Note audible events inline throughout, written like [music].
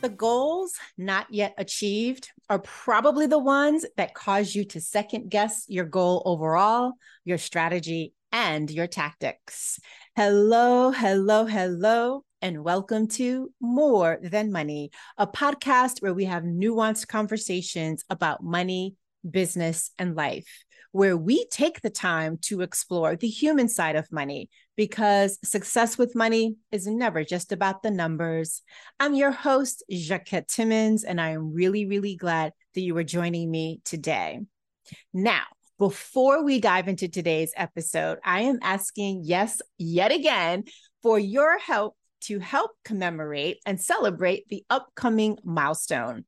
The goals not yet achieved are probably the ones that cause you to second guess your goal overall, your strategy, and your tactics. Hello, hello, hello, and welcome to More Than Money, a podcast where we have nuanced conversations about money, business, and life where we take the time to explore the human side of money because success with money is never just about the numbers. I'm your host, Jacquette Timmons, and I am really, really glad that you are joining me today. Now, before we dive into today's episode, I am asking, yes, yet again, for your help to help commemorate and celebrate the upcoming milestone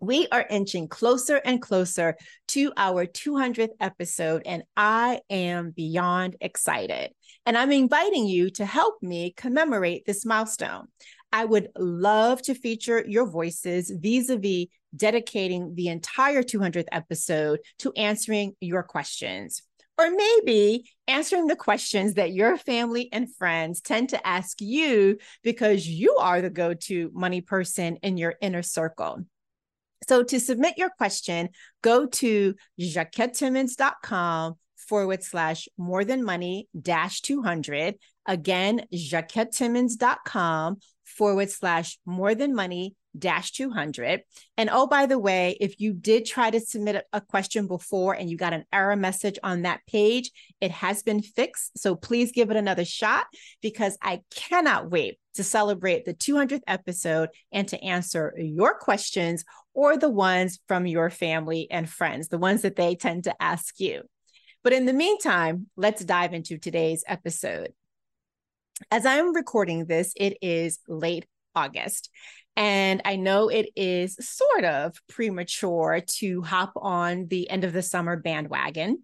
we are inching closer and closer to our 200th episode, and I am beyond excited. And I'm inviting you to help me commemorate this milestone. I would love to feature your voices vis a vis dedicating the entire 200th episode to answering your questions. Or maybe answering the questions that your family and friends tend to ask you because you are the go to money person in your inner circle. So to submit your question, go to jacquettetimmons.com forward slash more than money dash 200. Again, jacquettetimmons.com forward slash more than money dash 200. And oh, by the way, if you did try to submit a question before and you got an error message on that page, it has been fixed. So please give it another shot because I cannot wait to celebrate the 200th episode and to answer your questions or the ones from your family and friends, the ones that they tend to ask you. But in the meantime, let's dive into today's episode. As I'm recording this, it is late August. And I know it is sort of premature to hop on the end of the summer bandwagon.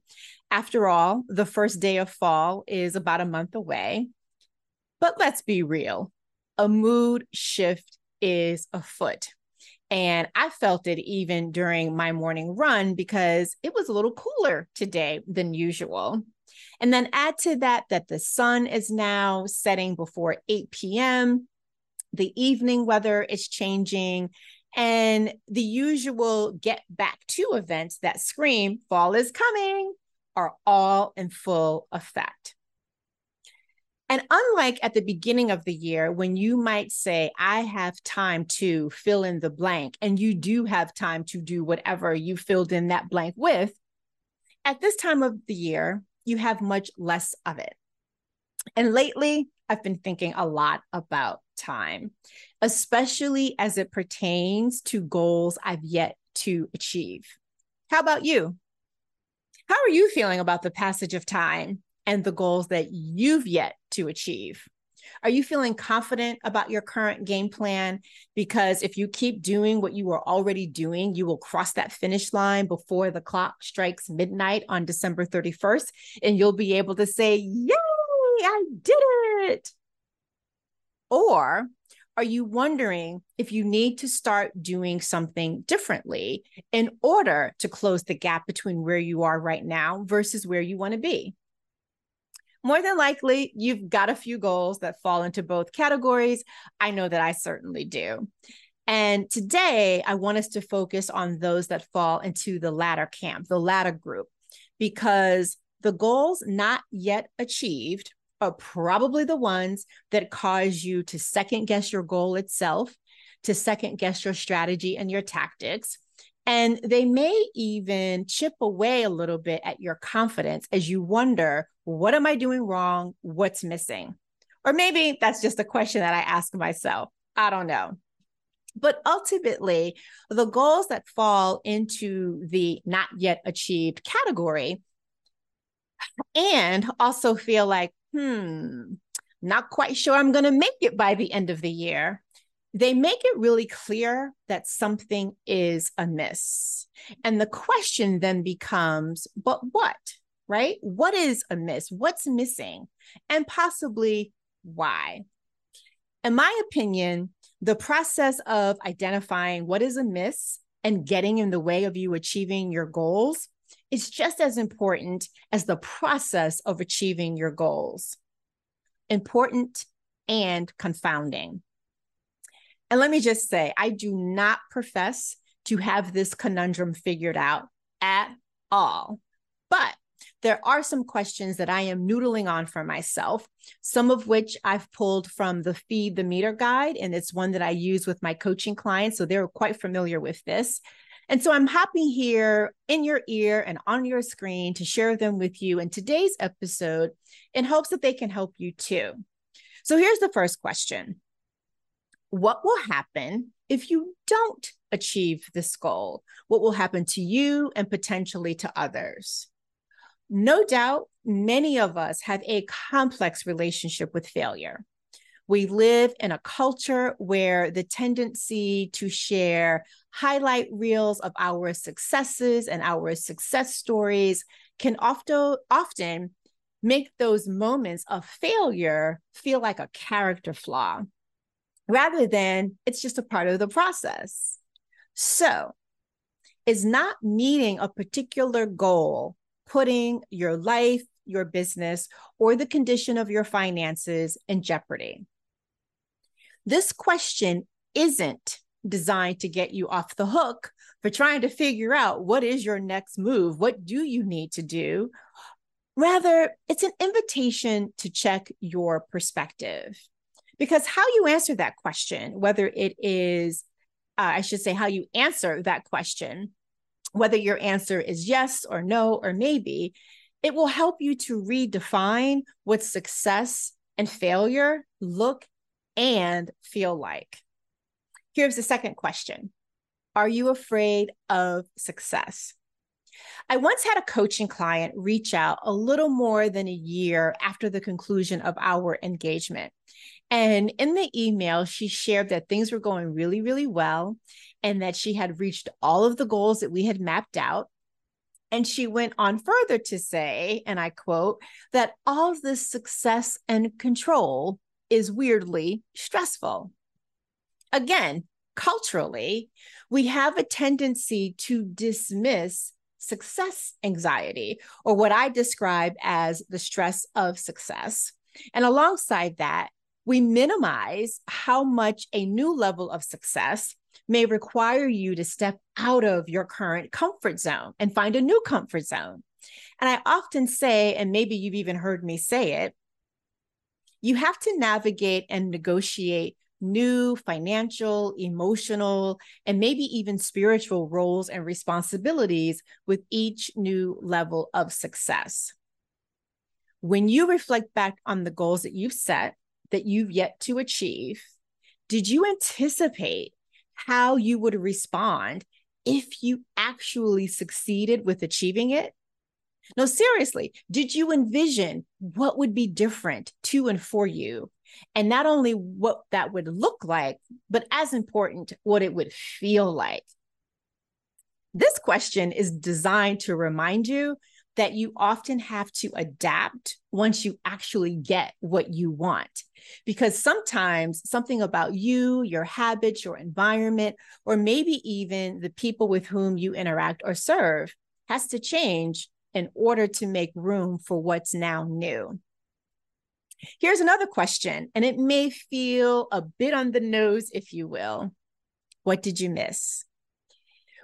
After all, the first day of fall is about a month away. But let's be real a mood shift is afoot. And I felt it even during my morning run because it was a little cooler today than usual. And then add to that that the sun is now setting before 8 p.m. The evening weather is changing. And the usual get back to events that scream fall is coming are all in full effect. And unlike at the beginning of the year, when you might say, I have time to fill in the blank, and you do have time to do whatever you filled in that blank with, at this time of the year, you have much less of it. And lately, I've been thinking a lot about time, especially as it pertains to goals I've yet to achieve. How about you? How are you feeling about the passage of time and the goals that you've yet to achieve? Are you feeling confident about your current game plan? Because if you keep doing what you are already doing, you will cross that finish line before the clock strikes midnight on December 31st, and you'll be able to say, Yay, I did it. Or are you wondering if you need to start doing something differently in order to close the gap between where you are right now versus where you want to be? More than likely you've got a few goals that fall into both categories. I know that I certainly do. And today I want us to focus on those that fall into the latter camp, the latter group, because the goals not yet achieved are probably the ones that cause you to second guess your goal itself, to second guess your strategy and your tactics, and they may even chip away a little bit at your confidence as you wonder, what am I doing wrong? What's missing? Or maybe that's just a question that I ask myself. I don't know. But ultimately, the goals that fall into the not yet achieved category and also feel like, hmm, not quite sure I'm going to make it by the end of the year they make it really clear that something is amiss. And the question then becomes, but what? Right? What is amiss? What's missing? And possibly why? In my opinion, the process of identifying what is amiss and getting in the way of you achieving your goals is just as important as the process of achieving your goals. Important and confounding. And let me just say, I do not profess to have this conundrum figured out at all. But there are some questions that I am noodling on for myself, some of which I've pulled from the Feed the Meter guide. And it's one that I use with my coaching clients. So they're quite familiar with this. And so I'm happy here in your ear and on your screen to share them with you in today's episode in hopes that they can help you too. So here's the first question What will happen if you don't achieve this goal? What will happen to you and potentially to others? No doubt, many of us have a complex relationship with failure. We live in a culture where the tendency to share highlight reels of our successes and our success stories can often often make those moments of failure feel like a character flaw rather than it's just a part of the process. So, is not meeting a particular goal putting your life, your business, or the condition of your finances in jeopardy? This question isn't designed to get you off the hook for trying to figure out what is your next move? What do you need to do? Rather, it's an invitation to check your perspective. Because how you answer that question, whether it is, uh, I should say, how you answer that question, whether your answer is yes or no or maybe, it will help you to redefine what success and failure look and feel like. Here's the second question Are you afraid of success? I once had a coaching client reach out a little more than a year after the conclusion of our engagement. And in the email, she shared that things were going really, really well and that she had reached all of the goals that we had mapped out. And she went on further to say, and I quote, that all this success and control is weirdly stressful. Again, culturally, we have a tendency to dismiss success anxiety, or what I describe as the stress of success. And alongside that, we minimize how much a new level of success may require you to step out of your current comfort zone and find a new comfort zone. And I often say, and maybe you've even heard me say it, you have to navigate and negotiate new financial, emotional, and maybe even spiritual roles and responsibilities with each new level of success. When you reflect back on the goals that you've set, that you've yet to achieve, did you anticipate how you would respond if you actually succeeded with achieving it? No, seriously, did you envision what would be different to and for you? And not only what that would look like, but as important, what it would feel like. This question is designed to remind you that you often have to adapt once you actually get what you want. Because sometimes something about you, your habits, your environment, or maybe even the people with whom you interact or serve has to change in order to make room for what's now new. Here's another question, and it may feel a bit on the nose, if you will. What did you miss?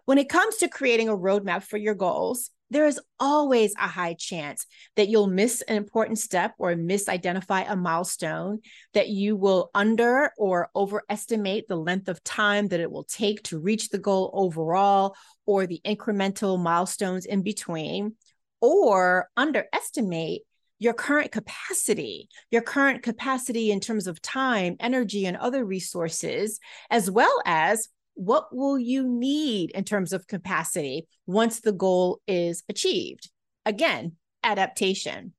When it comes to creating a roadmap for your goals, there is always a high chance that you'll miss an important step or misidentify a milestone, that you will under or overestimate the length of time that it will take to reach the goal overall, or the incremental milestones in between, or underestimate your current capacity, your current capacity in terms of time, energy, and other resources, as well as what will you need in terms of capacity once the goal is achieved? Again, adaptation.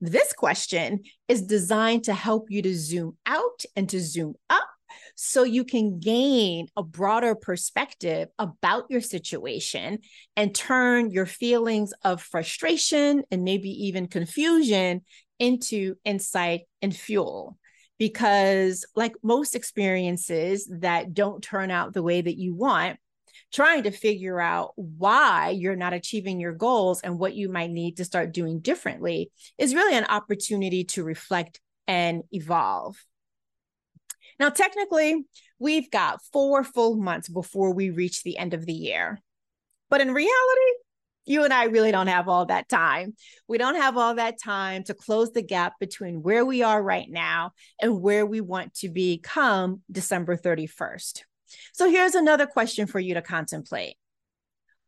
This question is designed to help you to zoom out and to zoom up so you can gain a broader perspective about your situation and turn your feelings of frustration and maybe even confusion into insight and fuel because like most experiences that don't turn out the way that you want trying to figure out why you're not achieving your goals and what you might need to start doing differently is really an opportunity to reflect and evolve Now, technically, we've got four full months before we reach the end of the year. But in reality, you and I really don't have all that time. We don't have all that time to close the gap between where we are right now and where we want to become December 31st. So here's another question for you to contemplate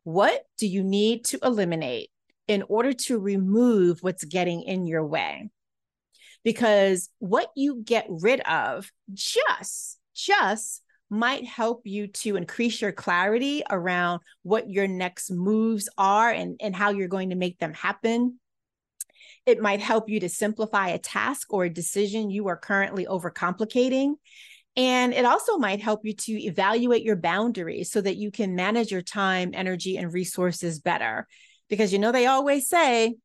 What do you need to eliminate in order to remove what's getting in your way? Because what you get rid of just, just might help you to increase your clarity around what your next moves are and, and how you're going to make them happen. It might help you to simplify a task or a decision you are currently overcomplicating. And it also might help you to evaluate your boundaries so that you can manage your time, energy, and resources better. Because you know, they always say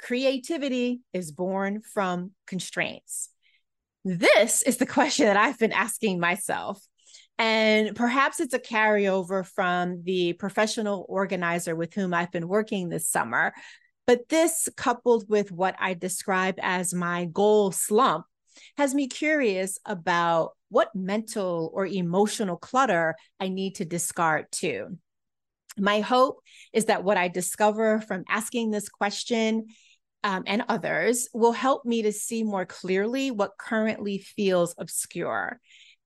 creativity is born from constraints. This is the [laughs] question that I've been asking myself. And perhaps it's a carryover from the professional organizer with whom I've been working this summer. But this, coupled with what I describe as my goal slump, has me curious about what mental or emotional clutter I need to discard too. My hope is that what I discover from asking this question um, and others will help me to see more clearly what currently feels obscure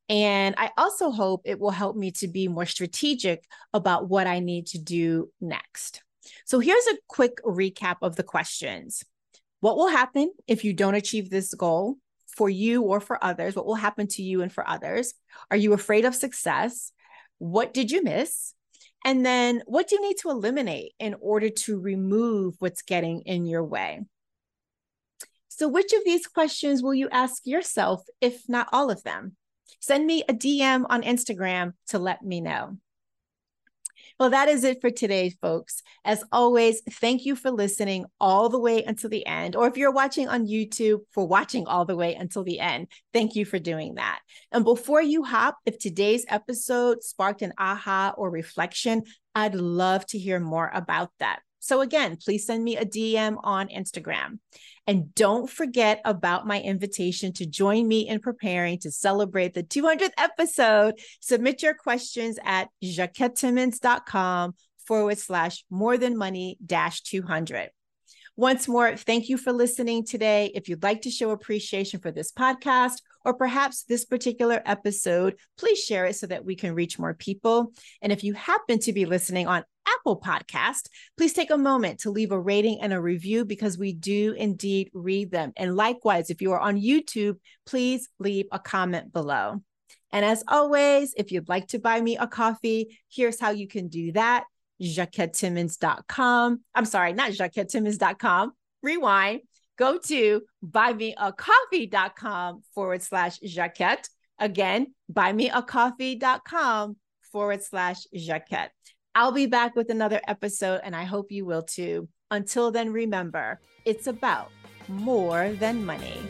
and I also hope it will help me to be more strategic about what I need to do next. So here's a quick recap of the questions. What will happen if you don't achieve this goal for you or for others? What will happen to you and for others? Are you afraid of success? What did you miss? And then what do you need to eliminate in order to remove what's getting in your way? So, which of these questions will you ask yourself, if not all of them? Send me a DM on Instagram to let me know. Well, that is it for today, folks. As always, thank you for listening all the way until the end. Or if you're watching on YouTube, for watching all the way until the end. Thank you for doing that. And before you hop, if today's episode sparked an aha or reflection, I'd love to hear more about that. So, again, please send me a DM on Instagram. And don't forget about my invitation to join me in preparing to celebrate the 200th episode. Submit your questions at jacquettetimmons.com forward slash more than money dash 200. Once more, thank you for listening today. If you'd like to show appreciation for this podcast or perhaps this particular episode, please share it so that we can reach more people. And if you happen to be listening on Apple Podcast, please take a moment to leave a rating and a review because we do indeed read them. And likewise, if you are on YouTube, please leave a comment below. And as always, if you'd like to buy me a coffee, here's how you can do that. JacquetteTimmons.com. I'm sorry, not JacquetteTimmons.com. Rewind. Go to buymeacoffee.com forward slash Jacquette. Again, buymeacoffee.com forward slash Jacquette. I'll be back with another episode, and I hope you will too. Until then, remember, it's about more than money.